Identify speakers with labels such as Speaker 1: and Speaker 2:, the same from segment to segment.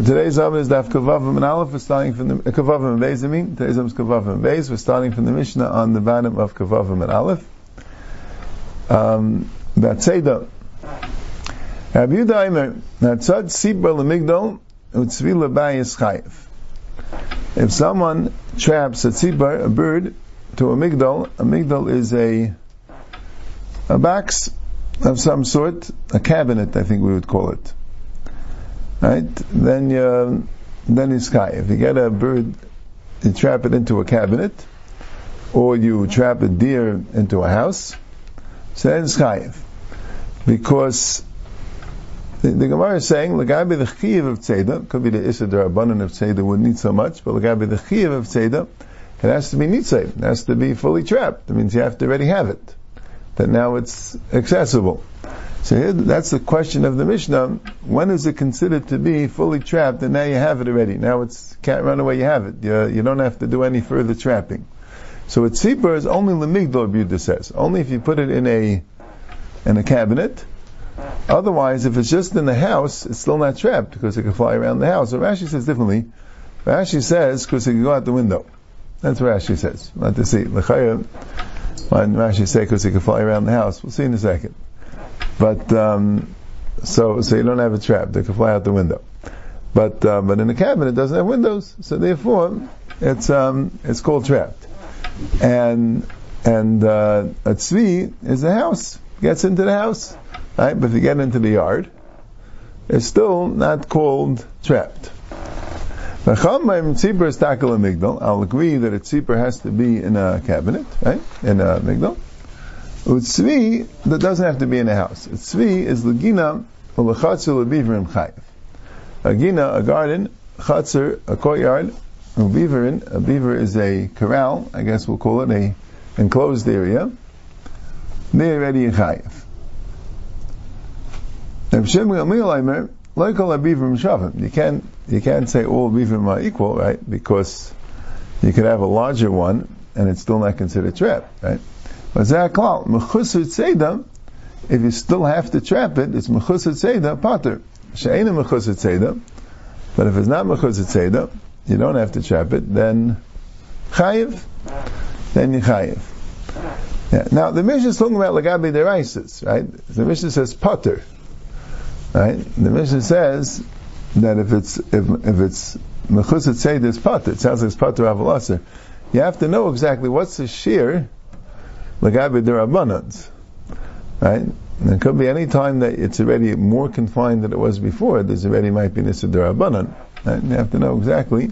Speaker 1: So today's Amid is Daf Kavavim and Aleph. We're starting from the uh, Kavavim and Beis. I mean, today's Amid is Kavavim and Beis. We're starting from the Mishnah on the bottom of Kavavim and Aleph. Um, Seder. Rabbi Yehuda Aimer, Natzad Sibra Lemigdol Utzvi Lebayis Chayiv. If someone traps a tzibur, a bird, to a migdal, a migdal is a a box of some sort, a cabinet, I think we would call it right? Then you, then it's sky. If you get a bird, you trap it into a cabinet, or you trap a deer into a house, so then it's. Because the, the Gemara is saying, Lagabi the chiyiv of tzeda, could be the Issa Darabanan of tzeda wouldn't need so much, but Lagabi the chiyiv of tzeda, it has to be nitzay, it has to be fully trapped. That means you have to already have it. That now it's accessible. So here, that's the question of the Mishnah. When is it considered to be fully trapped and now you have it already? Now it's, can't run away, you have it. You, you don't have to do any further trapping. So a tzipur is only lemigdal, Buddha says. Only if you put it in a, in a cabinet. Otherwise, if it's just in the house, it's still not trapped because it can fly around the house. So Rashi says differently. Rashi says because it can go out the window. That's what Rashi says. Not to see. L'chayah, when Rashi says because it can fly around the house. We'll see in a second. But um, so so you don't have a trap; they can fly out the window. But uh, but in the cabin it doesn't have windows, so therefore it's um, it's called trapped. And and uh, a tzvi is a house gets into the house, right? But if you get into the yard, it's still not called trapped. I'll agree that a tzipur has to be in a cabinet, right? In a migdal. Utzvi, that doesn't have to be in a house. Utzvi is legina or lechatzer lebivrim chayiv. A gina, a garden, chatzer, a courtyard, ubiverin, a beaver is a corral, I guess we'll call it a enclosed area. They're already in chayiv. You can't, you can't say all bivrim are equal, right? Because you could have a larger one and it's still not considered trap, right? But if you still have to trap it, it's Mechusar Tzeda, Pater. She'ena Mechusar Tzeda, but if it's not Mechusar Tzeda, you don't have to trap it, then Chayiv, then you Chayiv. Yeah. Now, the Mishnah is talking about Lagabi Deraisis, right? The Mishnah says Pater, right? The Mishnah says that if it's, if, if it's Mechusar Tzeda, it's Pater. It sounds like it's Pater Avalaser. You have to know exactly what's the shear Lagabi Rabbanans. Right? And it could be any time that it's already more confined than it was before, there's already might be Nisa Rabbanan. Right? You have to know exactly.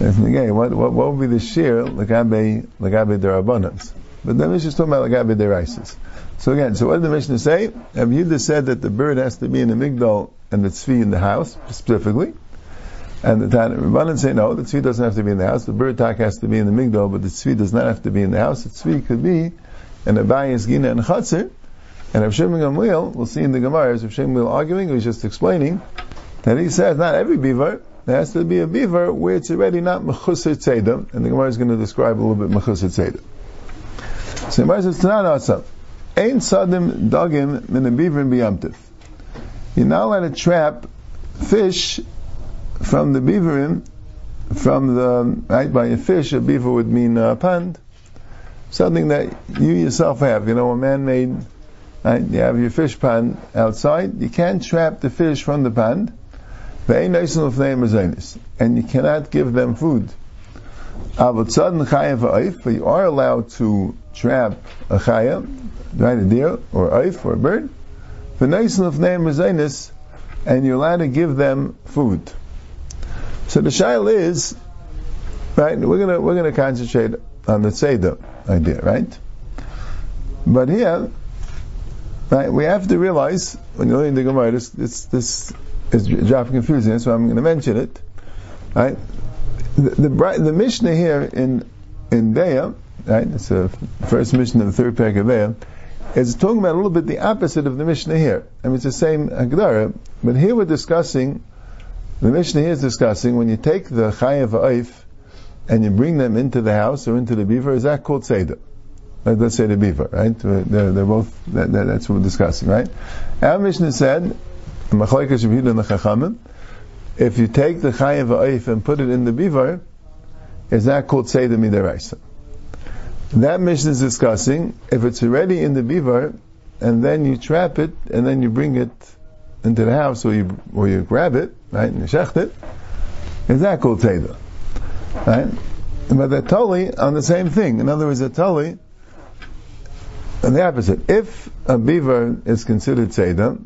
Speaker 1: Again, what, what, what would be the shear Lagabi Lagabi Rabbanans? But the Mishnah is talking about Lagabi Deraisis. So again, so what did the Mishnah say? Rabbi Yehuda said that the bird has to be in the migdal and the tzvi in the house, specifically. And the Tana Rabbanan say no, the tzvi doesn't have to be in the house. The bird tak has to be in the migdal, but the tzvi does not have to be in the house. The tzvi could be in a bayis gina and chatzir. And Rav Shimon Gamliel, we'll see in the Gemara, as Rav Shimon Gamliel arguing, he was just explaining that he says not every beaver, there has to be a beaver where it's already not mechusar tzedem, and the Gemara is going to describe a little bit mechusar tzedem. So the Gemara says, Tanan Asa, Ein sadim dagim min a beaver in biyamtiv. You're not allowed to trap fish from the beaverim, from the, right, by a fish, a beaver would mean a pond, something that you yourself have, you know, a man-made, right, you have your fish pond outside, you can't trap the fish from the pond, and you cannot give them food. But you are allowed to trap a chaya, right, a deer, or oif, or a bird, and you're allowed to give them food. So the shail is, right, we're gonna, we're gonna concentrate on the Seder idea, right? But here, right, we have to realize, when you're learning the Gemara, this, this, this is dropping confusing, so I'm gonna mention it, right? The, the, the Mishnah here in, in Be'ah, right, it's the first Mishnah of the third parak of Be'ah, is talking about a little bit the opposite of the Mishnah here. I mean, it's the same Hagdara, but here we're discussing the Mishnah is discussing when you take the chayav oif and you bring them into the house or into the beaver, is that called seder? Let's say the beaver, right? They're, they're both, that, that, that's what we're discussing, right? Our Mishnah said, if you take the chayiv ha'if and put it in the beaver, is that called seder midaraisa? That Mishnah is discussing if it's already in the beaver and then you trap it, and then you bring it into the house, or you or you grab it, right, and you shecht it. Is that called seder? Right? But the totally on the same thing. In other words, a totally and the opposite. If a beaver is considered seder,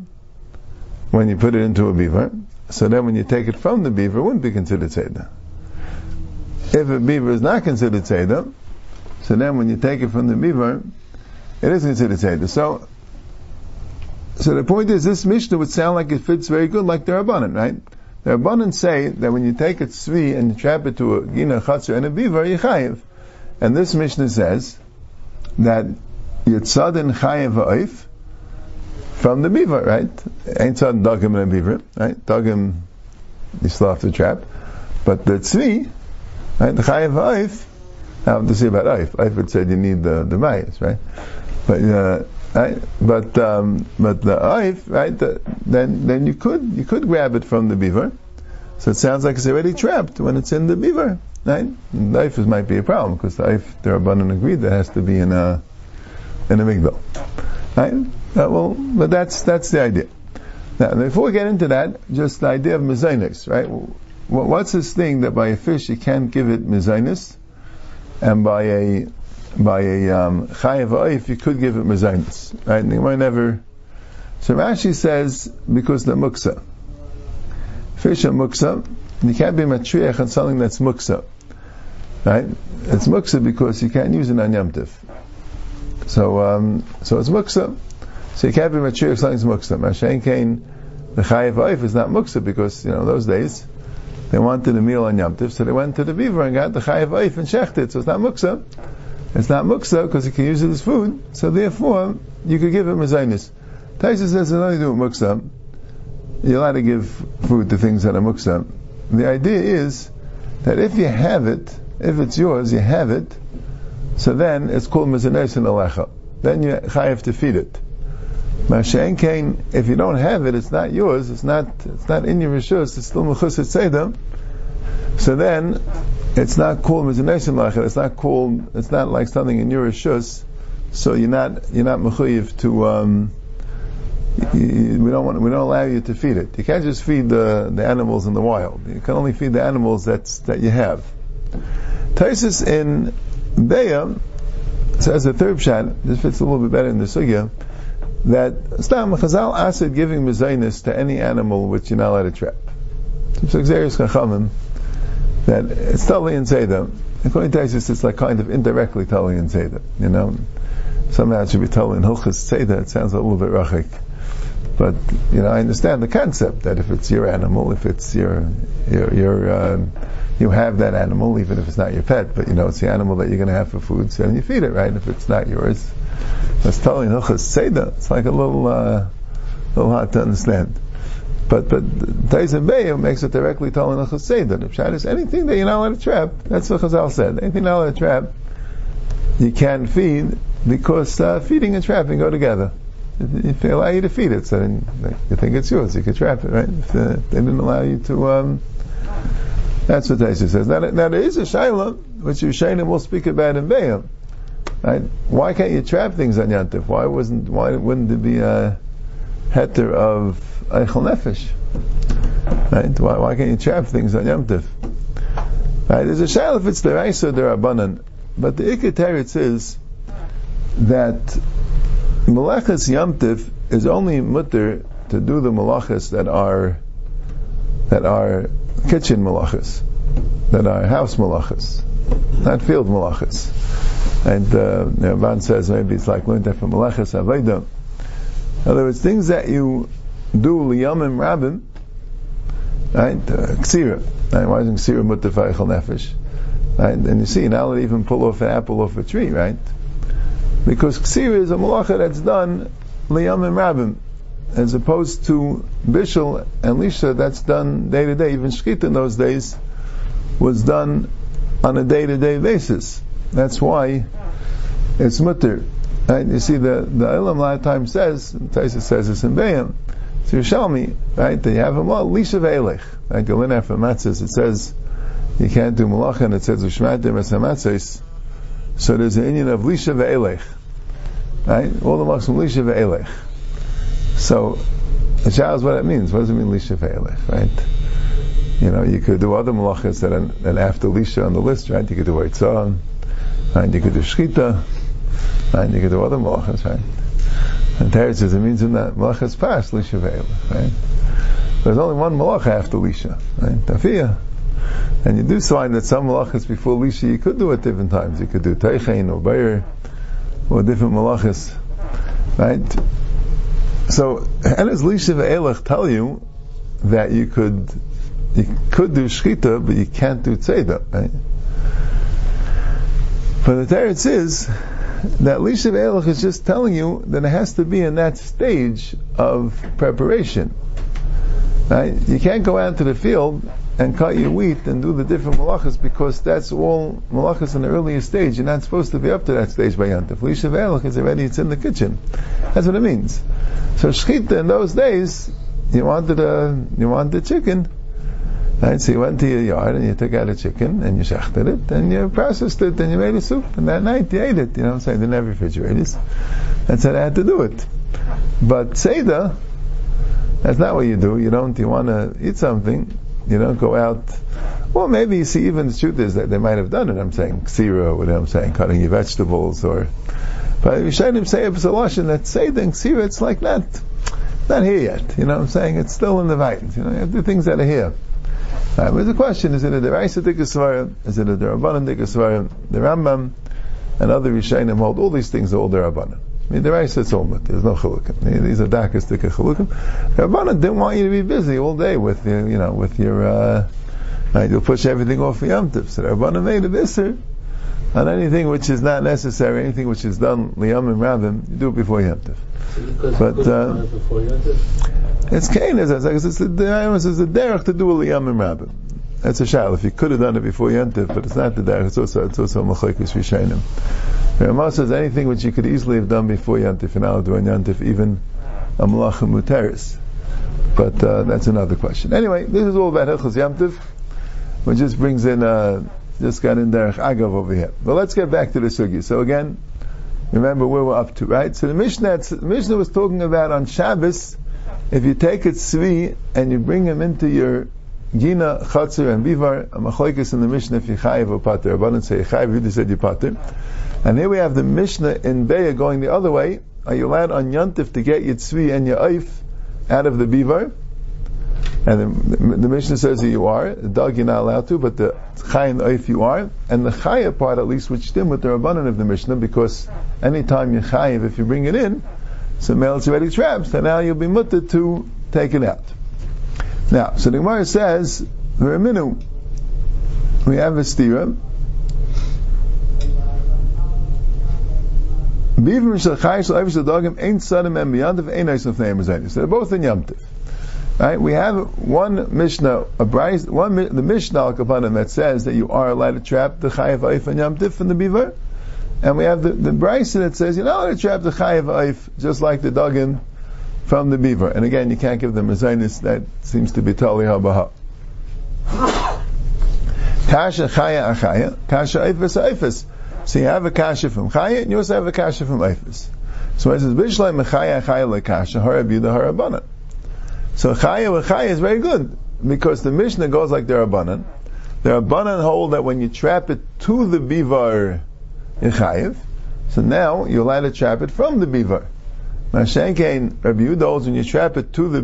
Speaker 1: when you put it into a beaver, so then when you take it from the beaver, it wouldn't be considered Seder. If a beaver is not considered Seder, so then when you take it from the beaver, it is considered Seder. So, so the point is, this Mishnah would sound like it fits very good like the Rabbanan, right? The Rabbanan say that when you take a tzvi and trap it to a gina, chatzar, and a beaver, you chayiv. And this Mishnah says that yitzad and chayiv ha'if, from the beaver, right? Ain't son dugim and a beaver, right? Dugim, you still have to trap. But the tzvi, right? The chayiv ha'if, I have to say about Eif. Eif would say you need the, the bias, right? But, uh, right? But, um, but the Eif, right? The, then, then you could, you could grab it from the beaver. So it sounds like it's already trapped when it's in the beaver, right? And the Eif might be a problem because the Eif, the Rabbanan agreed that has to be in a, in a migdal. Right? Uh, well, but that's that's the idea. Now, before we get into that, just the idea of mezainis, right? What's this thing that by a fish you can't give it mezainis, and by a by a um, chayav you could give it mezainis, right? And might never. So Rashi says because the muksa, fish are muksa, you can't be matriach on something that's muksa, right? It's muksa because you can't use it on yamtiv. So um, so it's muksa. So you can't be mature if something's muksa. Mashain Kain, the chayiv oif is not muksa because, you know, those days, they wanted a meal on Yom Tif, so they went to the beaver and got the chayiv oif and shecht it. So it's not muksa. It's not muksa because you can use it as food. So therefore, you could give it mezainis. Taisa says it's only do with muksa. You're allowed to give food to things that are muksa. The idea is that if you have it, if it's yours, you have it, so then it's called mezainis and alecha. Then you chayiv to feed it. Mashen Kain, if you don't have it, it's not yours, it's not, it's not in your rishus, it's still mechus tzedem. So then, it's not called mizanesim lachet, it's not called, it's not like something in your rishus, so you're not, you're not mechuyev to, um, we don't want, we don't allow you to feed it. You can't just feed the, the animals in the wild. You can only feed the animals that's, that you have. Taisus in Beya says the third shot, this fits a little bit better in the sugya, that Stam Chazal asked giving mezainis to any animal which you're not allowed to trap. So that it's totally in Seder. According to Isis, it's like kind of indirectly totally in Seder. You know, somehow it should be totally in Hilchas Seder. It sounds a little bit rachik. But, you know, I understand the concept that if it's your animal, if it's your, your, your, uh, you have that animal, even if it's not your pet, but you know, it's the animal that you're going to have for food, so you feed it, right? If it's not yours, that's totally Hilchas Seder. It's like a little, uh, little hard to understand. But but Taisim Beya makes it directly telling Hilchas Seder. If is anything that you're not allowed to trap, that's what Chazal said. Anything not allowed to trap, you can't feed because uh, feeding and trapping go together. If they allow you to feed it, so then you think it's yours, you can trap it, right? If uh, they didn't allow you to, um, that's what Taisa says. Now, now there is a Shaila, which Yushanim will speak about in Bayam. Right? Why can't you trap things on Yantif? Why wasn't? Why wouldn't there be a heter of Eichel Nefesh? Right? Why, why can't you trap things on Yantif? Right? There's a shayla if it's the Raisa or the Rabbanan, but the Ikkateritz is that Malachas Yamtiv is only mutter to do the malachas that are that are kitchen malachas, that are house malachas, not field malachas. And uh, Van says maybe it's like learned from Malachas Aveda. In other words, things that you do liyamim rabim, right? Uh, ksira. Right? Why isn't ksira nefesh? Right? And you see, now they even pull off an apple off a tree, right? Because ksira is a malacha that's done liyamim rabim, as opposed to bishul and lisha that's done day to day. Even shkita in those days was done on a day to day basis. That's why it's mutter. And you see, the the Ilam a lot of times says, Taisa says this in Bayam, So Yerushalmi, right, they have a law, Lisha Ve'elech. Right, you learn that from Matzahs, it says, you can't do malacha, and it says, Ushmatim es hamatzos. So there's an Indian of Lisha Ve'elech. Right? All the malachs from Lisha Ve'elech. So, the child is what it means. What does it mean, Lisha Ve'elech, right? You know, you could do other malachas that are, that after Lisha on the list, right? You could do Eitzah, right? You could do Shchita, right? You could do other malachas, right? And Teretz says it means in that malachas past, Lisha Ve'elech, right? There's only one malacha after Lisha, right? Tafiyah. And you do find that some malachas before Lisha you could do at different times. You could do Teichein or Bayer or different malachas, right? So, how does Lisha Ve'elech tell you that you could you could do Shkita, but you can't do tzeda, right? But the Teretz is that Lisha Ve'elech is just telling you that it has to be in that stage of preparation. Right? You can't go out to the field and cut your wheat and do the different malachas because that's all malachas in the earliest stage. You're not supposed to be up to that stage by Yantif. Lisha Ve'elech is already, it's in the kitchen. That's what it means. So shchita in those days, you wanted a, you wanted chicken, Right? So you went to your yard and you took out a chicken and you shechted it and you processed it and you made a soup and that night you ate it. You know what I'm saying? They didn't have refrigerators. That's how I had to do it. But Seder, that's not what you do. You don't, you want to eat something, you don't go out. Well, maybe you see, even the truth is that they might have done it. I'm saying ksira, what I'm saying, cutting your vegetables or, but Rishonim say it's a solution that Seder and ksira, it's like not, not here yet. You know what I'm saying? It's still in the vines. You know, you have do things that are here. Right, but the question is it a deraisa dikasvarim? Is it a derabanan dikasvarim? The Rambam and other Rishonim hold all these things are all derabanan. I mean, deraisa it's all There's no chalukim. These are dakas dika chalukim. Derabanan didn't want you to be busy all day with your, you know, with your. Uh, right, you'll push everything off for Yom Tov. So Derabanan made a visser on anything which is not necessary, anything which is done liyam and rabim, you do it before Yom. But uh, it's kain as it's the the is the derech to do a liyam and rabbim. That's a shal. If you could have done it before Yantif, but it's not the derech. It's also it's also machlekes rishayim. Ramah says anything which you could easily have done before Yantif, and I'll do even a malacha muteris. But uh, that's another question. Anyway, this is all about Hilchos Yantif, which just brings in uh, just got in derech agav over here. But let's get back to the sugi. So again, remember where we're up to, right? So the Mishnah, the Mishnah was talking about on Shabbos if you take a tzvi and you bring him into your gina, chatzir, and bivar, a machlokes in the Mishnah if you chayiv or pater. Rabbanan say chayiv, you said you pater. And here we have the Mishnah in Beya going the other way. Are you allowed on Yantif to get your tzvi and your oif out of the bivar? And the, the, the Mishnah says that you are. The dog you're not allowed to, but the chay and oif you are. And the chaya part at least which stem with the Rabbanan of the Mishnah because anytime you chayiv, if you bring it in, so male it's already trapped, so now you'll be mutter to take it out. Now, so the Gemara says, we have a stira. Bivim shel chayis shel shel dogim ein and biyantiv ein eis of name So they're both in yamtiv. Right? We have one Mishnah, a bryce, one the Mishnah al that says that you are allowed to trap the chayav eif and yamtiv from the beaver. And we have the, the that says, you know, to trap the chayiv oif, just like the duggan from the beaver. And again, you can't give them a zainis, that seems to be tali habaha. Kasha chaya achaya, kasha eifes eifes. So you have a kasha from chaya, and you also have a kasha from eifes. So it says, bishlai mechaya achaya lekasha, harabi the harabana. So chaya chaya is very good, because the Mishnah goes like the rabbanan. The rabbanan hold that when you trap it to the beaver, in chayiv. So now you're allowed to trap it from the beaver. Mashenkein Rabbi holds when you trap it to the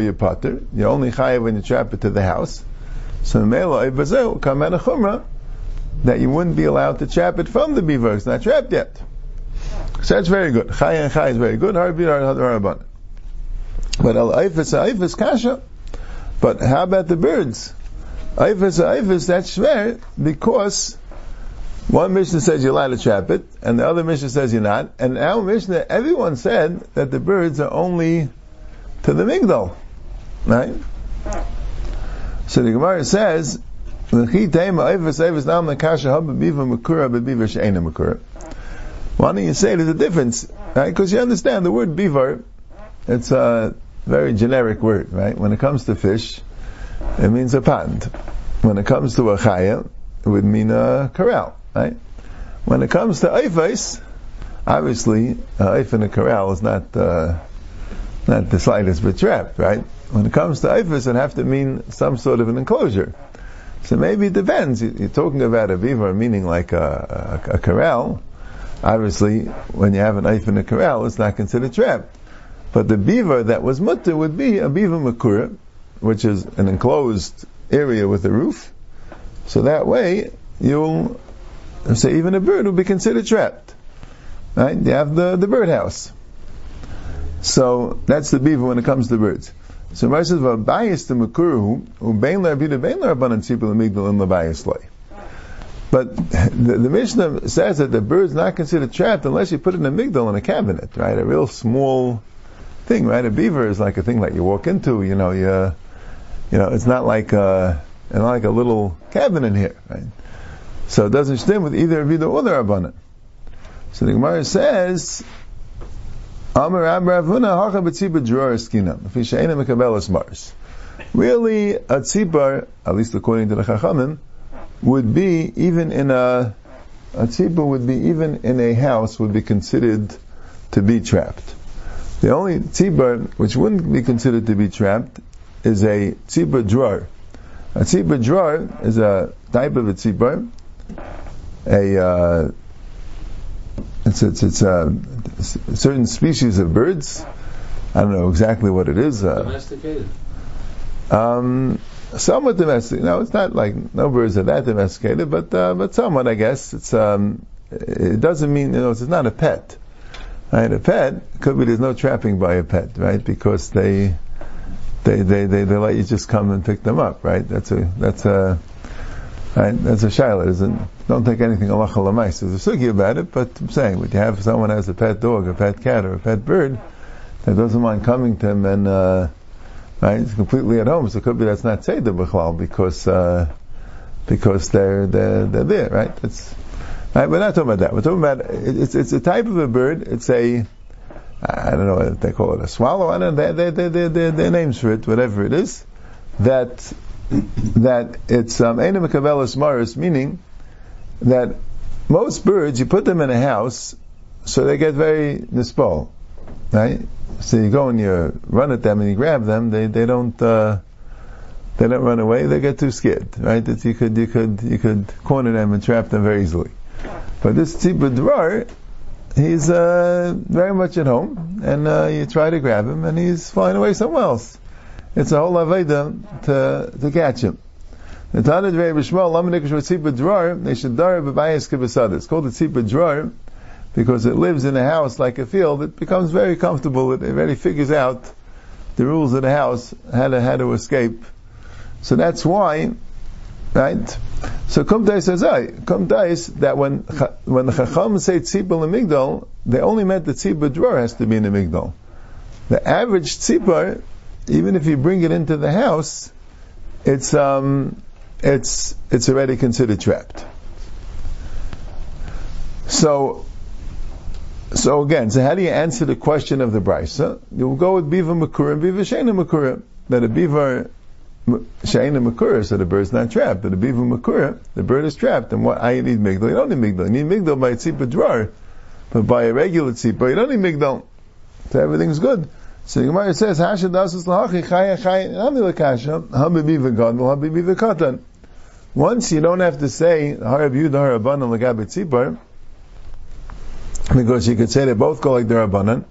Speaker 1: you potter. You're only chayiv when you trap it to the house. So Mela out of chumrah that you wouldn't be allowed to trap it from the beaver. It's not trapped yet. So that's very good. Chay and chay is very good. Harbi Haraban. But al ifis ifis kasha. But how about the birds? Ifis ifis that's shver because one Mishnah says you're allowed to trap it, and the other Mishnah says you're not. And our Mishnah, everyone said that the birds are only to the Migdal. Right? So the Gemara says, why don't you say there's a difference? Right? Because you understand the word beaver, it's a very generic word, right? When it comes to fish, it means a pond. When it comes to a chaya, it would mean a corral, right? When it comes to eifes, obviously, a eif in a corral is not, uh, not the slightest bit trapped, right? When it comes to eifes, it have to mean some sort of an enclosure. So maybe it depends. You're talking about a beaver meaning like a, a, a corral. Obviously, when you have an eif in a corral, it's not considered trapped. But the beaver that was mutter would be a beaver makura, which is an enclosed area with a roof. So that way, you'll say even a bird will be considered trapped. Right? You have the, the birdhouse. So that's the beaver when it comes to birds. So Rashi says, "V'abayis to makuru hu bein la'abida bein la'abanan tzipul amigdal in la'bayis loy." But the, the Mishnah says that the bird's not considered trapped unless you put it in a migdal in a cabinet, right? A real small thing, right? A beaver is like a thing that you walk into. You know, you, you know, it's not like uh, a, not like a little cabin in here, right? So it doesn't stand with either Avida or the Rabbanan. So the Gemara says, Amar Abravuna Hacha B'tziba Dror Eskina, Fishaina Mekabelas Mars. Really, a tzipar, at least according to the Chachamim, would be even in a, a tzipar would be even in a house would be considered to be trapped. The only tzipar which wouldn't be considered to be trapped is a tzipar dror. A tzipar dror is a type of a tzipar, a uh, it's it's, it's uh, a certain species of birds. I don't know exactly what it is.
Speaker 2: Uh, Domesticated.
Speaker 1: Um, somewhat domestic. No, it's not like no birds are that domesticated, but uh, but somewhat, I guess. It's um, it doesn't mean you know it's not a pet. Right, a pet could be there's no trapping by a pet, right? Because they they they they, they let you just come and pick them up, right? That's a that's a right? That's a shaila. Isn't don't take anything Allah lamais. There's a sugi about it, but I'm saying, when you have someone has a pet dog, a pet cat, or a pet bird that doesn't mind coming to him and uh, right, it's completely at home. So it could be that's not seder b'chlal because uh, because they're they're they're there, right? It's right. We're not talking about that. We're talking about it's it's a type of a bird. It's a I don't know what they call it, a swallow. I don't know. They they they they their names for it, whatever it is. That that it's um, Maris, meaning that most birds, you put them in a house, so they get very nispal, right? So you go and you run at them and you grab them, they, they don't, uh, they don't run away, they get too scared, right? That you could, you could, you could corner them and trap them very easily. But this tzibur dvar, he's, uh, very much at home, and, uh, you try to grab him, and he's flying away somewhere else. It's a whole aveda to, to catch him. The they should. It's called the Tzipah Drar because it lives in a house like a field. It becomes very comfortable. It already figures out the rules of the house, how to, how to escape. So that's why, right? So Kumtai says, "I Kumtai that when when the Chacham say tzipah lemigdal, they only meant the tzipah drawer has to be in the migdal. The average tzipah, even if you bring it into the house, it's um, it's it's already considered trapped. So, so again, so how do you answer the question of the brisa? You'll go with beaver and beaver shena makura. That a beaver shena makura, so the bird's not trapped. But the beaver makura, the bird is trapped. And what? I need migdal. You don't need migdal. You need migdal by tzipah drar, but by a regular tzipah, you don't need migdal. So everything's good. So the Gemara says, "Hasha dasus lahachi chaya chaya nami lakasha habibi v'gadol habibi v'katan." Once you don't have to say Harab Yud Harabanan Lagabe Tzipar, because you could say they both go like the Rabbanan,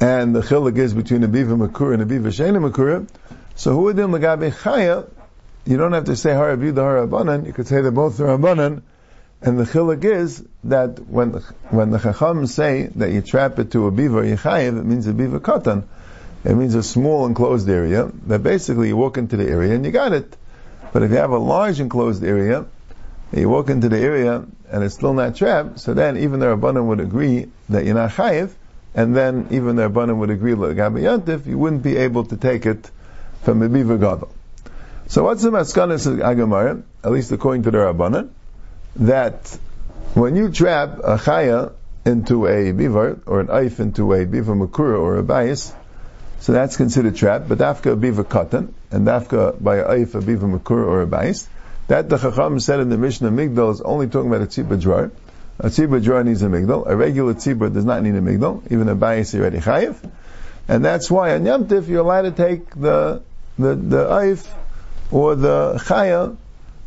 Speaker 1: and the chilik is between the Biva Makura and the Biva Shena Makura. So who would then Lagabe Chaya? You don't have to say Harab Yud Harabanan. You could say they're both the Rabbanan. And the chilik is that when the, when the Chacham say that you trap it to a beaver yichayev, it means a beaver katan. It means a small enclosed area that basically you walk into the area and you got it. But if you have a large enclosed area, you walk into the area and it's still not trapped, so then even the Rabbanim would agree that you're not chayiv, and then even the Rabbanim would agree that Yantif, you wouldn't be able to take it from Biva Gadol. So what's the Maskanis Agamara, at least according to the Rabbanan, that when you trap a chaya into a beaver, or an eif into a beaver makura or a bias, so that's considered trap, but dafka a beaver katan, and dafka by a eif a beaver makur or a bais. That the Chacham said in the Mishnah, Migdal is only talking about a tzibah drawer. A tzibah drawer needs a migdal. A regular tzibah does not need a migdal. Even a bayis already chayiv. And that's why on Yom Tif you're allowed to take the the the eif or the chaya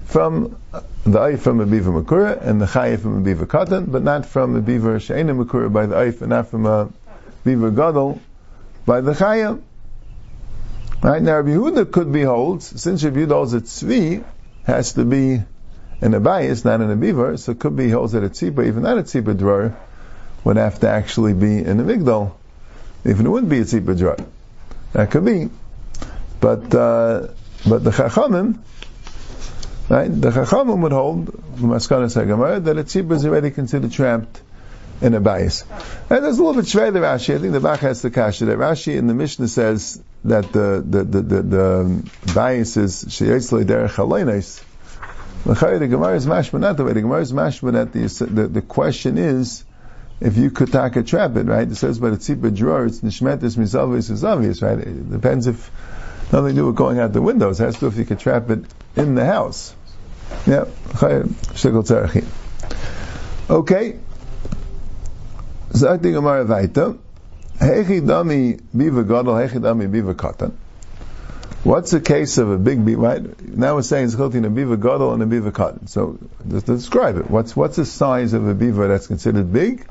Speaker 1: from the eif from a beaver makura and the chaya from a beaver katan, but not from a beaver she'ena makura by the eif and not from a beaver gadol by the Chayim. Right now, Rabbi Yehuda could be holds since Rabbi Yehuda holds that tzvi has to be in a bias, not in a beaver, so it could be holds that a tzibah, even not a tzibah drawer, would have to actually be in a migdal, even it wouldn't be a tzibah drawer. That could be, but uh, but the chachamim, right? The chachamim would hold that a tzibah is already considered trapped in a bias. And there's a little bit shvei the Rashi. I think the Bach has the kasha that Rashi in the Mishnah says that the the the the, the bias is sheyetzle derech haloinis. The Gemara is mashma not the way. The Gemara is mashma that the, the question is if you could take a trap it, right? It says by the tzipah drawer, it's nishmetis misalvis is obvious, right? It depends if nothing to do with going out the windows. It has to do if you could trap it in the house. Yeah. Okay. Gemara weiter. Hechi dami biva gadol, hechi dami biva katan. What's the case of a big beaver? Right now we're saying it's in a beaver gadol and a beaver cotton. So just describe it. What's what's the size of a beaver that's considered big,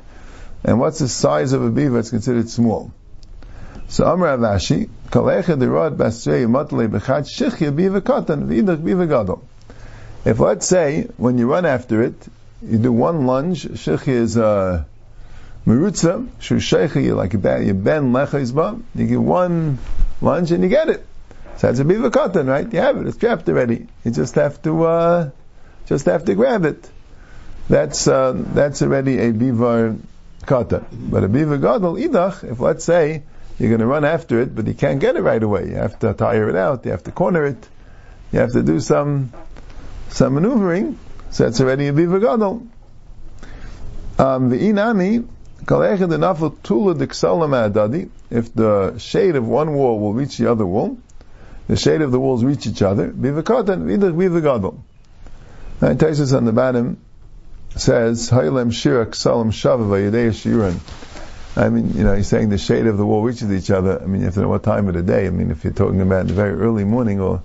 Speaker 1: and what's the size of a beaver that's considered small? So Amr Avashi, If let's say when you run after it, you do one lunge. Shichya is uh, Merutza, Shushecha, you like you ben lechaizba, you give one lunge and you get it. So that's a beaver cotton, right? You have it, it's trapped already. You just have to, uh, just have to grab it. That's, uh, that's already a beaver cotton. But a beaver gadol, idach, if let's say you're going to run after it, but you can't get it right away. You have to tire it out, you have to corner it, you have to do some, some maneuvering, so that's already a beaver gadol. Um, the inami, if the shade of one wall will reach the other wall, the shade of the walls reach each other. Bivakatan vidagadol. And Taisus on the bottom says, "Haylem shirak salam shava shiran." I mean, you know, he's saying the shade of the wall reaches each other. I mean, you have to know what time of the day. I mean, if you're talking about the very early morning or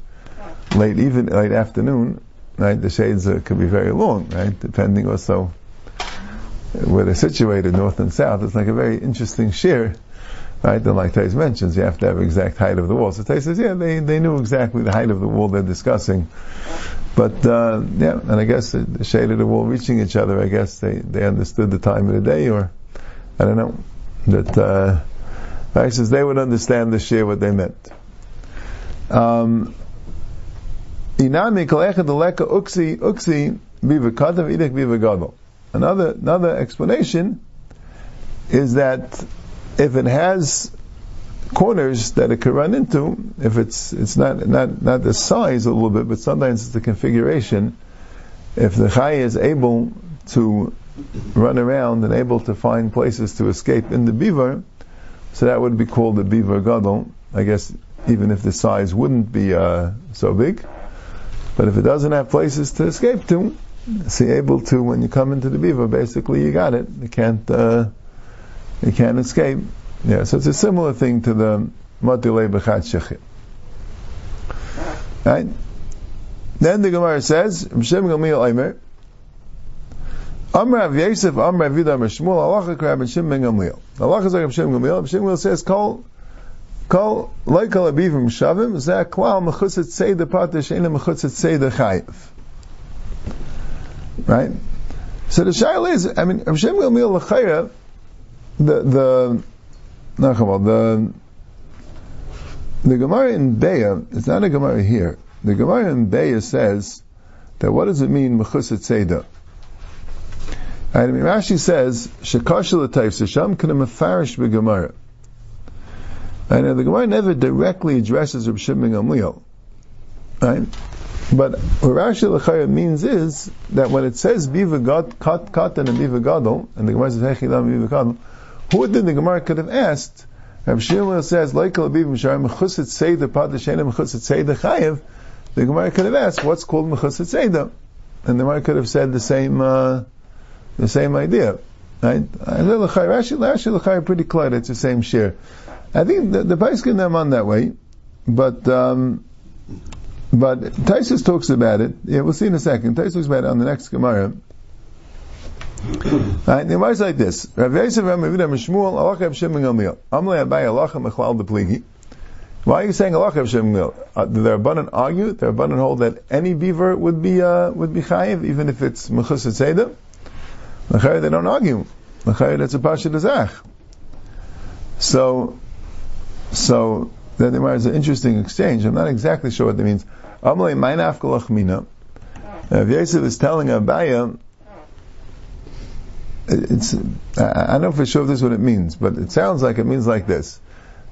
Speaker 1: late even late afternoon, right? The shades uh, could be very long, right? Depending also where they're situated, north and south, it's like a very interesting shear, right? Then like Tais mentions, you have to have exact height of the wall. So Tais says, yeah, they, they knew exactly the height of the wall they're discussing. But, uh, yeah, and I guess the shade of the wall reaching each other, I guess they, they understood the time of the day, or, I don't know, that, uh, says they would understand the shear, what they meant. Um. Another another explanation is that if it has corners that it could run into, if it's it's not not not the size a little bit, but sometimes it's the configuration. If the chay is able to run around and able to find places to escape in the beaver, so that would be called the beaver gadol. I guess even if the size wouldn't be uh, so big, but if it doesn't have places to escape to, see able to when you come into the beaver basically you got it. You can't uh, you can't escape. Yeah so it's a similar thing to the matile bechat shechit. Right? Then the Gemara says Gamil Aimer Amr Rav Yosef Amr Rav Yudah Amr Shmuel Allah Shem Gamil Allah is like Shem Gamil Shem Gamil says Kol Kol like Al Abivim Shavim Zeh Klal Mechutzet Seid Patish Ena Mechutzet Seid Chayiv Right? So the shaila is, I mean, Rav Shem Gamliel the, the, Nachamal, the, the Gemara in Beya, it's not a Gemara here. The Gemara in Beya says that what does it mean, Mechusat Seder? Mean, Rashi says, Shekashal Atayf Sasham Kana Mefarish B'Gemara. And the Gemara never directly addresses Rav Shimon Gamliel. Right? But what Rashi L'chayah means is that when it says Biva Kat, and Biva Gadol, and the Gemara says Hechidam Biva Gadol, who did the Gemara could have asked Rav Shmuel says, like Abiv Mishar, Mechuset Seder Padashena Mechuset Seder Chayev, the Gemara could have asked, what's called Mechuset Seder? And the Gemara could have said the same, uh, the same idea. Right? Rashi, Rashi Lachai pretty clear, it's the same share. I think the, the Paiskin them on that way, but, um, but Taisus talks about it. Yeah, we'll see in a second. Taisus talks about it on the next Gemara. Right, the Gemara is like this. Rav Yosef Rav Yehuda Mishmuel Alach Rav Shimon Gamliel. Amle Abai Alach Mechlal Depligi. Why are you saying Alach Rav Shimon Gamliel? Uh, the Rabbanan argue, the Rabbanan hold that any beaver would be uh, would be chayiv, even if it's mechus tzeda. They don't argue. That's a pasha dezach. So, so there is an interesting exchange. I'm not exactly sure what that means. Amle Mainaf Kolachmina. Rav Yosef is telling Abaya it's, I don't know for sure if this is what it means, but it sounds like it means like this.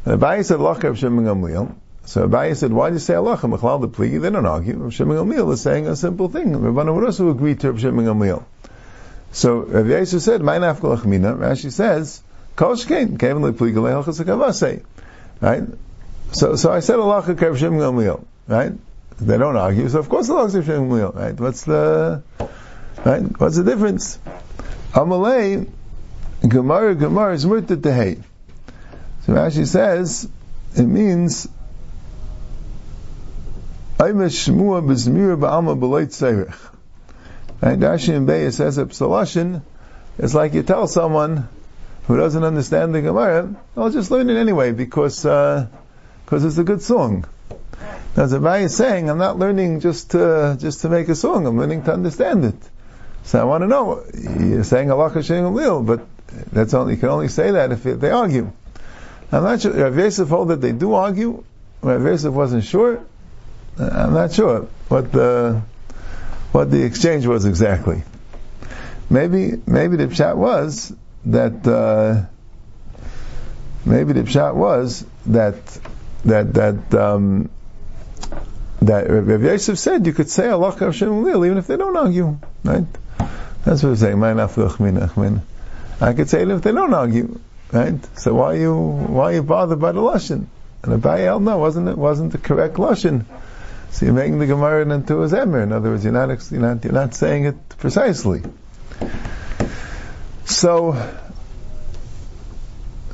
Speaker 1: Abaye said, Allah Rav Shimon. So Abaye said, why do you say Allah? Machlal the plea? They don't argue. Rav Shimon is saying a simple thing. Would also agree to Rav Shimon. So Rav Yisrael said, my nafkal achmina. Rashi says, kol shkein, kevin le plea galei halchas hakavasei. Right? So, so I said Allah Rav Shimon Gamliel. Right? They don't argue, so of course Allah Rav Shimon Gamliel. Right? What's the, right? What's the difference? Amalei, Gemara, Gemara is murta tehei. So Rashi says, it means, Aimesh shmua b'zmira ba'alma b'loit tzerich. Right? Rashi and Beis says that Psalashin is like you tell someone who doesn't understand the Gemara, I'll just learn it anyway because, uh, because it's a good song. Now Zabai is saying, I'm not learning just to, just to make a song, I'm learning to understand it. So I want to know, you're saying Allah Hashem Lil, but that's only, you can only say that if they argue. I'm not sure, Rav Yosef hold that they do argue, Rav Yosef wasn't sure, I'm not sure what the, what the exchange was exactly. Maybe, maybe the chat was that, uh, maybe the pshat was that that that um, that Rav Yosef said you could say Allah Hashem even if they don't argue, right? That's what we're saying. I could say it if they don't argue, right? So why you why are you bothered by the lashon? And Abayel, no, wasn't it wasn't the correct lashon. So you're making the Gemara into a zemer. In other words, you're not you're not you're not saying it precisely. So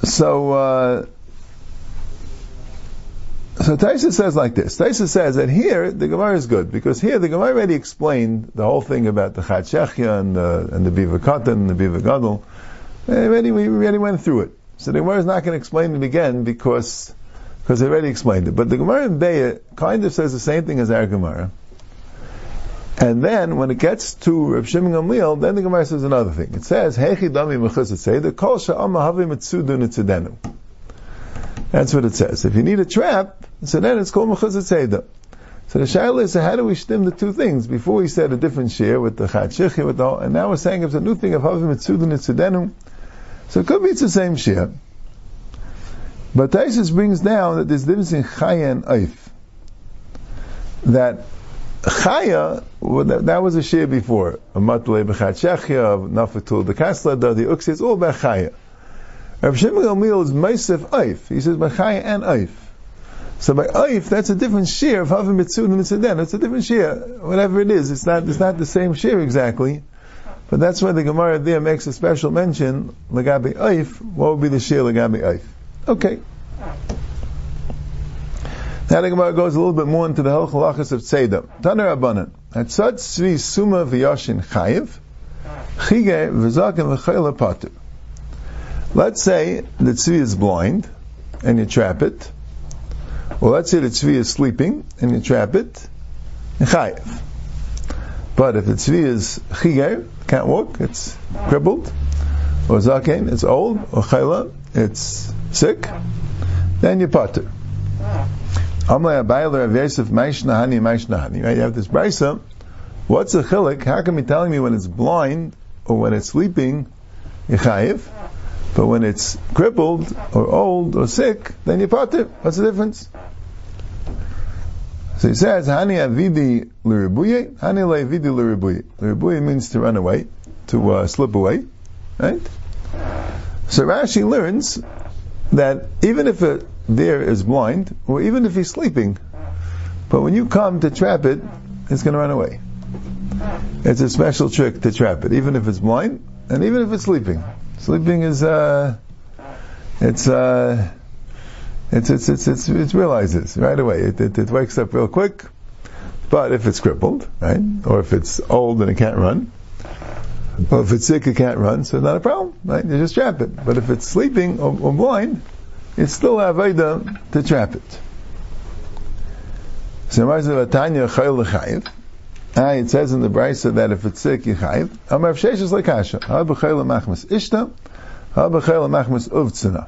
Speaker 1: so. Uh, so Taisa says like this. Taisa says that here the Gemara is good because here the Gemara already explained the whole thing about the Shechya and the and the Biva Katan and the Biva Gadol. Already we already went through it. So the Gemara is not going to explain it again because because they already explained it. But the Gemara in Beya kind of says the same thing as our Gemara. And then when it gets to Rav Shimon Gamliel, then the Gemara says another thing. It says, "Hechi dami the kol havi mitzudu nitzidenu." That's what it says. If you need a trap, so then it's called Mechuzat Seder. So the shaila is, how do we stem the two things? Before we said a different share with the Chat with the, and now we're saying it's a new thing of Havim Mitzudin Tzedenum. So it could be it's the same share. But Taisus brings down that there's difference in Chaya and Eif. That Chaya, well, that, that, was a share before. A Matle B'chat Shechia, Nafatul, the Kasla, the Uksi, it's all about Chaya. Rav Shimon Gamliel is Meisef Eif. He says by Chaya and Eif. So by Eif, that's a different shear of Havim Mitzud and Mitzuden. It's a different shear. Whatever it is, it's not, it's not the same shear exactly. But that's why the Gemara there makes a special mention, Lagabi Eif, what would be the shear Lagabi Eif? Okay. Now the Gemara goes a little bit more into the halachas of Tzedam. Taner Rabbanan. Atzad Tzvi Suma V'Yashin Chayiv, Chige V'Zakim V'Chayla Pater. Let's say the tzvi is blind and you trap it. Well, let's say the tzvi is sleeping and you trap it. Chayiv. But if the tzvi is chiger, can't walk, it's crippled, or zaken, it's old, or chayla, it's sick, then you maishnahani maishnahani. Right? You have this brisa. What's a chilik? How come you telling me when it's blind or when it's sleeping, chayiv? But when it's crippled or old or sick, then you it. What's the difference? So he says, Hani avidi liribuye, Hani le'avidi liribuye. Liribuye means to run away, to uh, slip away, right? So Rashi learns that even if a deer is blind, or even if he's sleeping, but when you come to trap it, it's going to run away. It's a special trick to trap it, even if it's blind, and even if it's sleeping. Sleeping is, uh, it's, uh, it's, it's, it's, it's, it realizes right away. It, it, it wakes up real quick. But if it's crippled, right, or if it's old and it can't run, or if it's sick it can't run, so not a problem, right? You just trap it. But if it's sleeping or, or blind, it's still avodah to trap it. So Ah, it says in the Brisa that if it's sick, you chayiv. Amar Sheish is like Hasha. Ha b'chayla machmas ishta, ha b'chayla machmas uvtzina.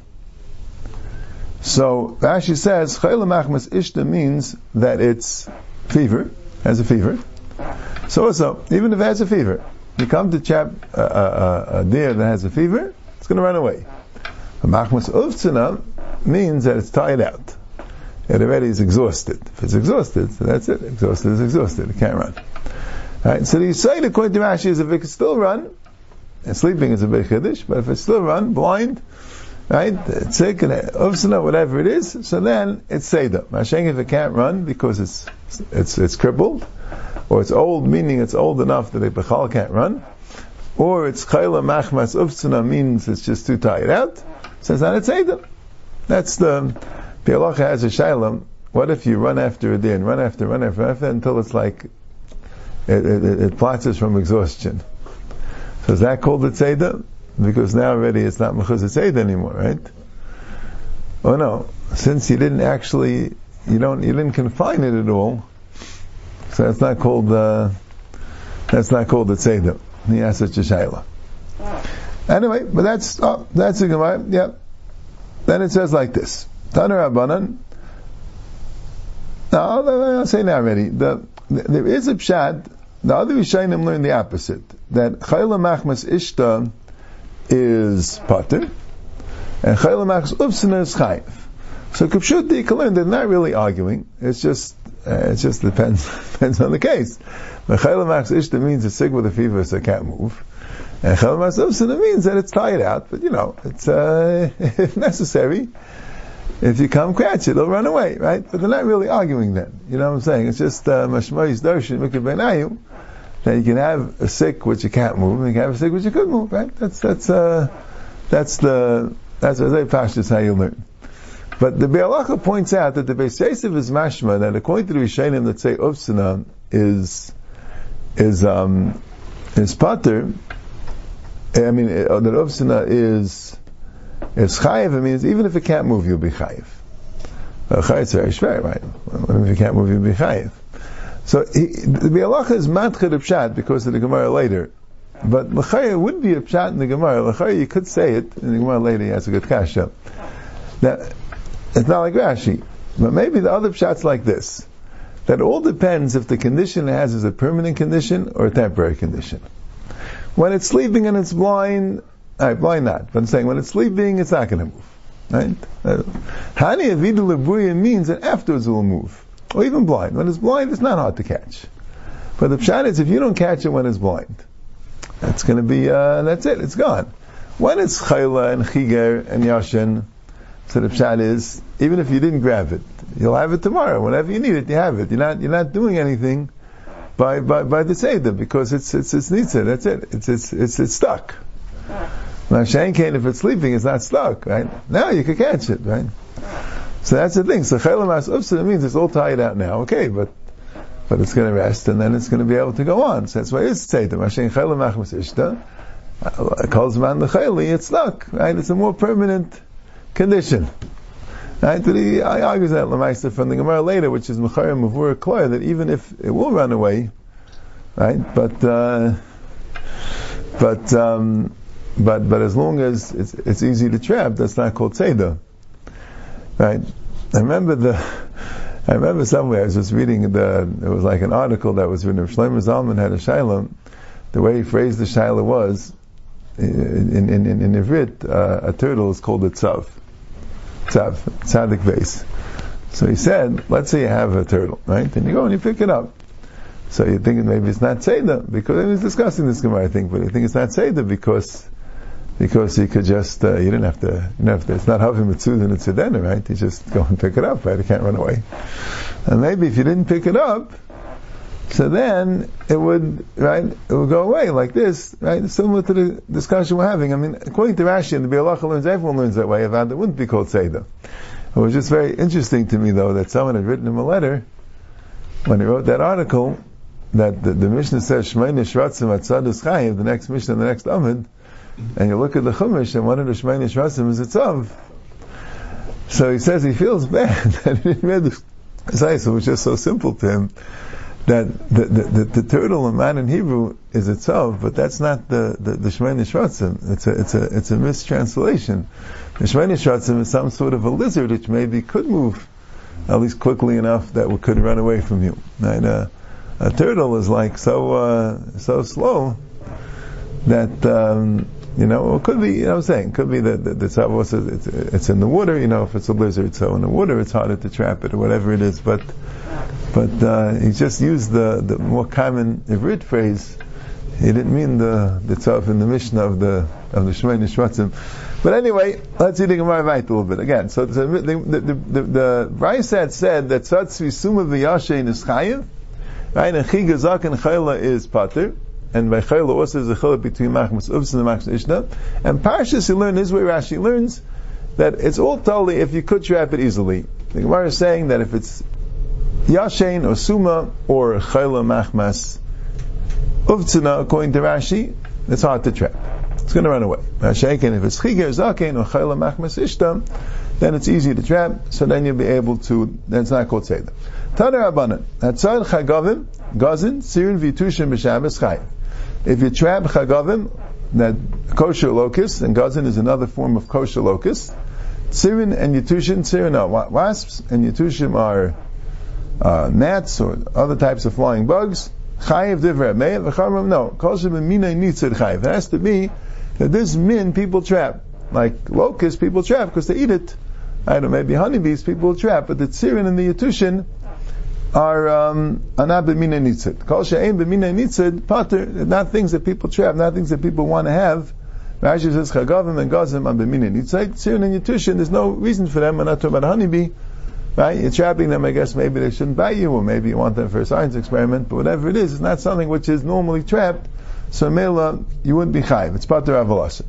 Speaker 1: So Rashi says chayla machmas ishta means that it's fever, has a fever. So also, even if it has a fever, you come to chap uh, uh, a deer that has a fever, it's going to run away. Machmas uvtzina means that it's tired out. It already is exhausted. If it's exhausted, so that's it. Exhausted is exhausted. It can't run. Right? So the Yisrael, according to Rashi, is if it can still run, and sleeping is a big chiddush, but if it still run, blind, right, sick, and ufsana, whatever it is, so then it's Seder. Masheng, if it can't run because it's, it's, it's crippled, or it's old, meaning it's old enough that a Bechal can't run, or it's Chayla Machmas Ufsana, means it's just too tired out, says that it's Seder. That's the, the has a Shalom, what if you run after a day and run after, run after, run after, until it's like it, it, it plots from exhaustion. So is that called a tzeda? Because now already it's not mechuz tzeda anymore, right? Oh no, since you didn't actually, you don't, you didn't confine it at all, so that's not called, uh, that's not called a tzeda. He has such a shayla. Anyway, but that's, oh, that's a Gemara, yeah. Then it says like this. Taner Abanan. Now, I'll say now already. The, there is a pshat the other Rishonim learn the opposite, that Chayla Machmas Ishta is Pater, and Chayla Machmas Ufsina is Chayiv. So Kupshut, you can learn they're not really arguing, it's just, uh, it just depends, depends on the case. But Chayla Ishta means it's sick with a fever so it can't move. And Chayla Machmas means that it's tired out, but you know, it's, uh, if necessary, if you come catch it, it'll run away, right? But they're not really arguing then. You know what I'm saying? It's just uh, mashmois darshan mikra that you can have a sick which you can't move, and you can have a sick which you could move, right? That's that's uh, that's the that's a pashtus how you learn. But the Be'alacha points out that the Beis is mashma that according to the Rishonim that say Ufsana is is um is pater. I mean uh, that Ufsana is is chayiv. It means even if it can't move, you'll be chayiv. Uh, is very shver, right? If you can't move, you'll be chayiv. So he, the Bialacha is matchid pshat because of the Gemara later. But Lachaya would be a pshat in the Gemara. Lachaya, you could say it in the Gemara later, he has a good kasha. Now, it's not like Rashi. But maybe the other pshat's like this. That all depends if the condition it has is a permanent condition or a temporary condition. When it's sleeping and it's blind, right, blind not, but I'm saying when it's sleeping, it's not going to move. Right? Hani avidu lebuya means that afterwards it will move or even blind. When it's blind, it's not hard to catch. But the pshat is if you don't catch it when it's blind, that's going to be, uh, that's it, it's gone. When it's chayla and chiger and yashin, so the pshat is, even if you didn't grab it, you'll have it tomorrow. Whenever you need it, you have it. You're not, you're not doing anything by, by, by the Seder because it's, it's, it's nitzer, that's it. It's, it's, it's, it's stuck. Now, Shane if it's sleeping, it's not stuck, right? Now you can catch it, right? So that's the thing. So chaylamas ufsa means it's all tied out now. Okay, but but it's going to rest and then it's going to be able to go on. So that's why it's tzeitim. Hashem chaylamach ishta. Calls man the chayli, it's stuck. Right? It's a more permanent condition. Right? But he I argues that lemaisa from the Gemara later, which is mechayim mavur kloya, that even if it will run away, right? But uh, but um, but but as long as it's, it's easy to trap, that's not called tzeidah. Right? I remember the, I remember somewhere I was just reading the, it was like an article that was written. of Shlomo Zalman had a shayla. The way he phrased the shayla was, in, in, in, in Ivrit, uh, a turtle is called a tzav. Tzav, tzadik base. So he said, let's say you have a turtle, right? And you go and you pick it up. So you're thinking maybe it's not Seder, because, he's discussing this Gemara, I think, but I think it's not Seder because because he could just, uh, you didn't have to, you have to, it's not having mitzvah and tzedena, right? You just go and pick it up, right? You can't run away. And maybe if you didn't pick it up, so then it would, right, it would go away like this, right? Similar to the discussion we're having. I mean, according to Rashi and the Bialacha learns, everyone learns that way, it wouldn't be called Seder. It was just very interesting to me though that someone had written him a letter when he wrote that article that the, the Mishnah says Shmeini Shratzim Atzadus the next Mishnah, the next Amud, and you look at the Chumash and one of the Shmeini Shratzim is Tzav. So he says he feels bad that he didn't read the Zayis, which is so simple to him that the, the, the, the turtle in man in Hebrew is itself, but that's not the, the, the Shemini. It's a, it's a, it's a mistranslation. The Shemini Shratzim is some sort of a lizard which maybe could move at least quickly enough that it could run away from you. Right? Uh, a turtle is like so, uh, so slow that, um, you know, it could be, you know I'm saying, could be that the, the tzav it's, it's in the water, you know, if it's a lizard, so in the water it's harder to trap it or whatever it is, but but uh, he just used the, the more common Ivrit phrase. He didn't mean the the tzaf in the Mishnah of the of the Shemay Nishmatzim. But anyway, let's see the Gemara right a little bit again. So the the the, the, the, said said that tzatz suma v'yashein is chayiv, right? And chigazak and chayla is pater. And by chayla also is a chayla between machmas uvs and machmas ishna. And parshas he learned his way Rashi learns that it's all totally if you could trap it easily. The Gemara is saying that if it's Yashain or Suma or Chayla Machmas Uvtzina, according to Rashi, it's hard to trap. It's going to run away. Rashakin, if it's Chiger Zakin or Chayla Machmas Ishtam, then it's easy to trap, so then you'll be able to, then it's not called Seder. Tana Rabbanan, Hatzad Chagavim, Gazin, Sirin Vitushim B'Shabbos Chayiv. If you trap Chagavim, that kosher locust, and Gazin is another form of kosher locust, Sirin and Yitushin, Sirin are wasps, and Yitushim are uh, gnats or other types of flying bugs. Chayiv divrei meir v'chamram no. Kosher b'minay nitzid chayiv. It has to be that this min people trap, like locusts people trap because they eat it. I don't know, maybe honeybees people trap, but the tzirin and the yatushin are um, not b'minay nitzid. Kol she'ein b'minay nitzid pater, not things that people trap, not things that people want to have. Rashi says chagavim and gazim are b'minay nitzid. Tzirin and yatushin, there's no reason for them. We're not talking about honeybee Right? You're trapping them, I guess maybe they shouldn't buy you, or maybe you want them for a science experiment, but whatever it is, it's not something which is normally trapped, so Mela, you wouldn't be chayiv. It's pater avalasa.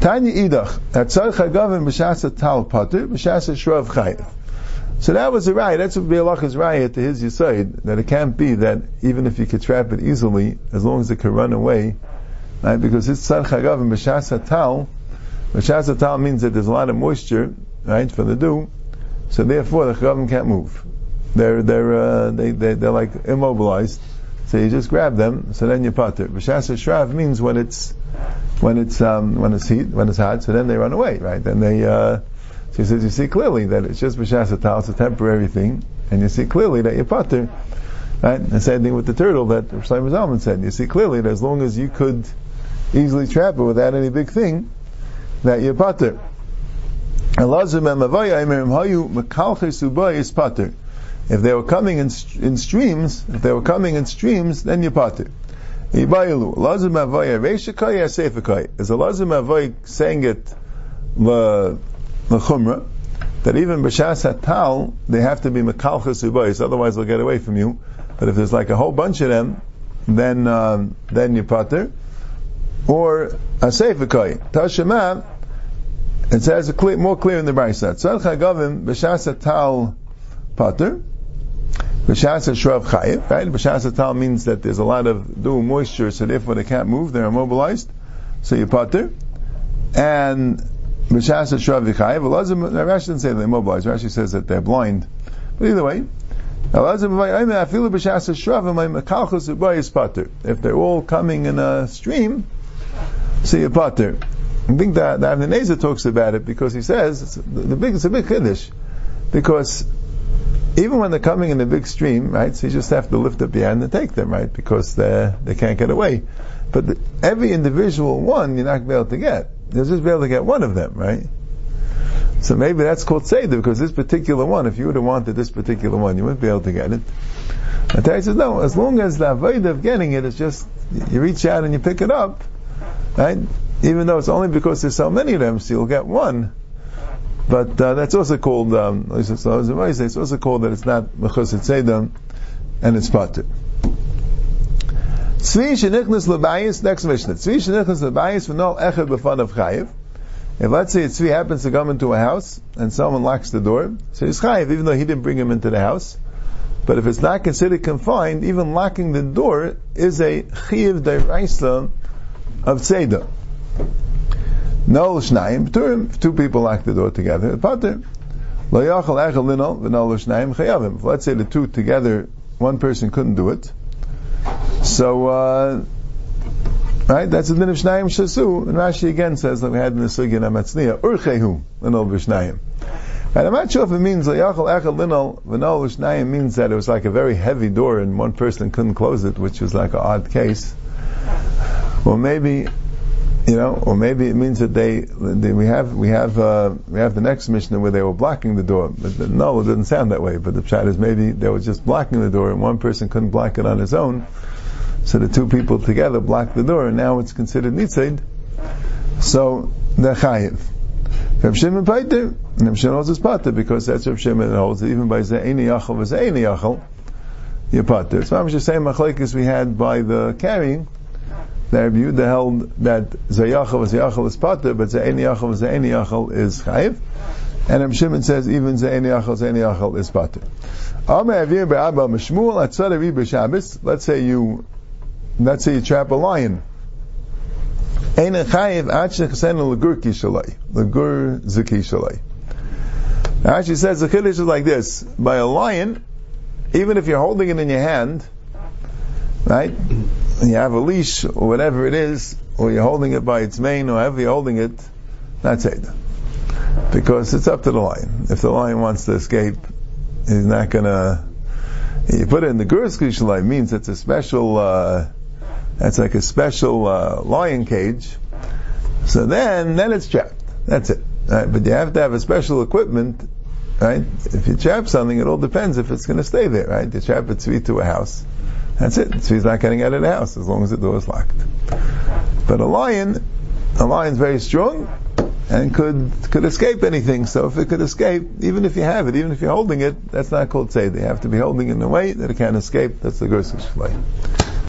Speaker 1: Tanya idach, atzar chagavim b'shasa tal pater, b'shasa shrav chayiv. So that was a right. That's what Be'alach is right to his yisoid, that it can't be that even if you could trap it easily, as long as it could run away, right? Because it's tzar chagavim b'shasa tal, b'shasa tal means that there's a lot of moisture, right, for the dew, so therefore, the chavim can't move. They're they're uh, they, they they're like immobilized. So you just grab them. So then you pater. B'shas shrav means when it's when it's um, when it's heat when it's hot. So then they run away, right? Then they. Uh, so he says you see clearly that it's just b'shas tal. It's a temporary thing, and you see clearly that you pater. Right? The same thing with the turtle that Shlomo Zalman said. You see clearly that as long as you could easily trap it without any big thing, that you pater. If they were coming in, in streams, if they were coming in streams, then you pater. Is a lazim avoy saying it lechumra that even b'shas hatal they have to be mekalchas ubayis, otherwise they'll get away from you. But if there's like a whole bunch of them, then um, then you pater. Or a seifekai tashema it says clear, more clear in the Brisa. Tzad chagavim b'shas tal pater, b'shas shrav chayiv. Right? B'shas tal means that there's a lot of dew moisture, so therefore they can't move; they're immobilized. So you pater, and b'shas shrav chayiv. Rashi doesn't say they're immobilized. Rashi says that they're blind. But either way. If they're all coming in a stream, so you pater. I think that the Avnei talks about it because he says it's, the big, it's a big chiddush because even when they're coming in a big stream, right? So you just have to lift up your hand and take them, right? Because they they can't get away. But the, every individual one you're not going to be able to get. You'll just be able to get one of them, right? So maybe that's called Seder, because this particular one, if you would have wanted this particular one, you wouldn't be able to get it. And Terry says, no, as long as the avoid of getting it is just, you reach out and you pick it up, right? Even though it's only because there's so many of them, so you'll get one. But uh, that's also called, um, it's also called that it's not mechusit sedam, and it's pater. Tzvi shenichnas lebayis, next Mishnah. Tzvi shenichnas lebayis v'nol echad b'fan of chayiv. If let's say a tzvi happens to come into a house and someone locks the door, so he's chayiv even though he didn't bring him into the house. But if it's not considered confined, even locking the door is a chiyiv deraisa of tzeda. No shnayim pturim. Two people lock the door together. Pater. Lo yachal echel linol v'nol shnayim chayavim. Let's say the two together, one person couldn't do it. So, uh, right, that's the din of shnayim shasu. And Rashi again says that we had in the sugya namatzniya urchehu linol v'shnayim. And I'm not sure if it means Layachal Echel Linol V'nol Shnayim means that it was like a very heavy door and one person couldn't close it, which was like an odd case. Well, maybe, you know, or maybe it means that they, they we have we have uh, we have the next Mishnah where they were blocking the door. But no, it didn't sound that way. But the pshat is maybe they were just blocking the door and one person couldn't block it on his own, so the two people together blocked the door and now it's considered nitzid. So they're chayiv. Reb Shimon Paiter, and Reb Shimon holds his pater because that's Reb Shimon that holds it even by Ze'eni Yachal Ze'eni Yachal, you're pater. It's not the same machlekes we had by the carrying. The Reb Yehuda held that Zayachal Zayachal is pater, but Ze'eni Yachal Ze'eni Yachal is chayiv. And Reb Shimon says even Ze'eni Yachal Ze'eni Yachal is pater. Let's say you, let's say you trap a lion Ein chayiv ad shechasenu legur kishalei. Legur ziki shalei. Actually says the chiddush is like this. By a lion, even if you're holding it in your hand, right, you have a leash or whatever it is, or you're holding it by its mane, or however you're holding it, that's it. Because it's up to the lion. If the lion wants to escape, he's not gonna, you put it in the Gurski Shalai means it's a special, uh, that's like a special uh, lion cage. So then, then it's trapped. That's it. Right? But you have to have a special equipment, right? If you trap something, it all depends if it's going to stay there, right? You trap a tzvi to a house. That's it. The tzvi's not getting out of the house as long as the door is locked. But a lion, a lion's very strong and could could escape anything. So if it could escape, even if you have it, even if you're holding it, that's not called say. They have to be holding it in a way that it can't escape. That's the Gersish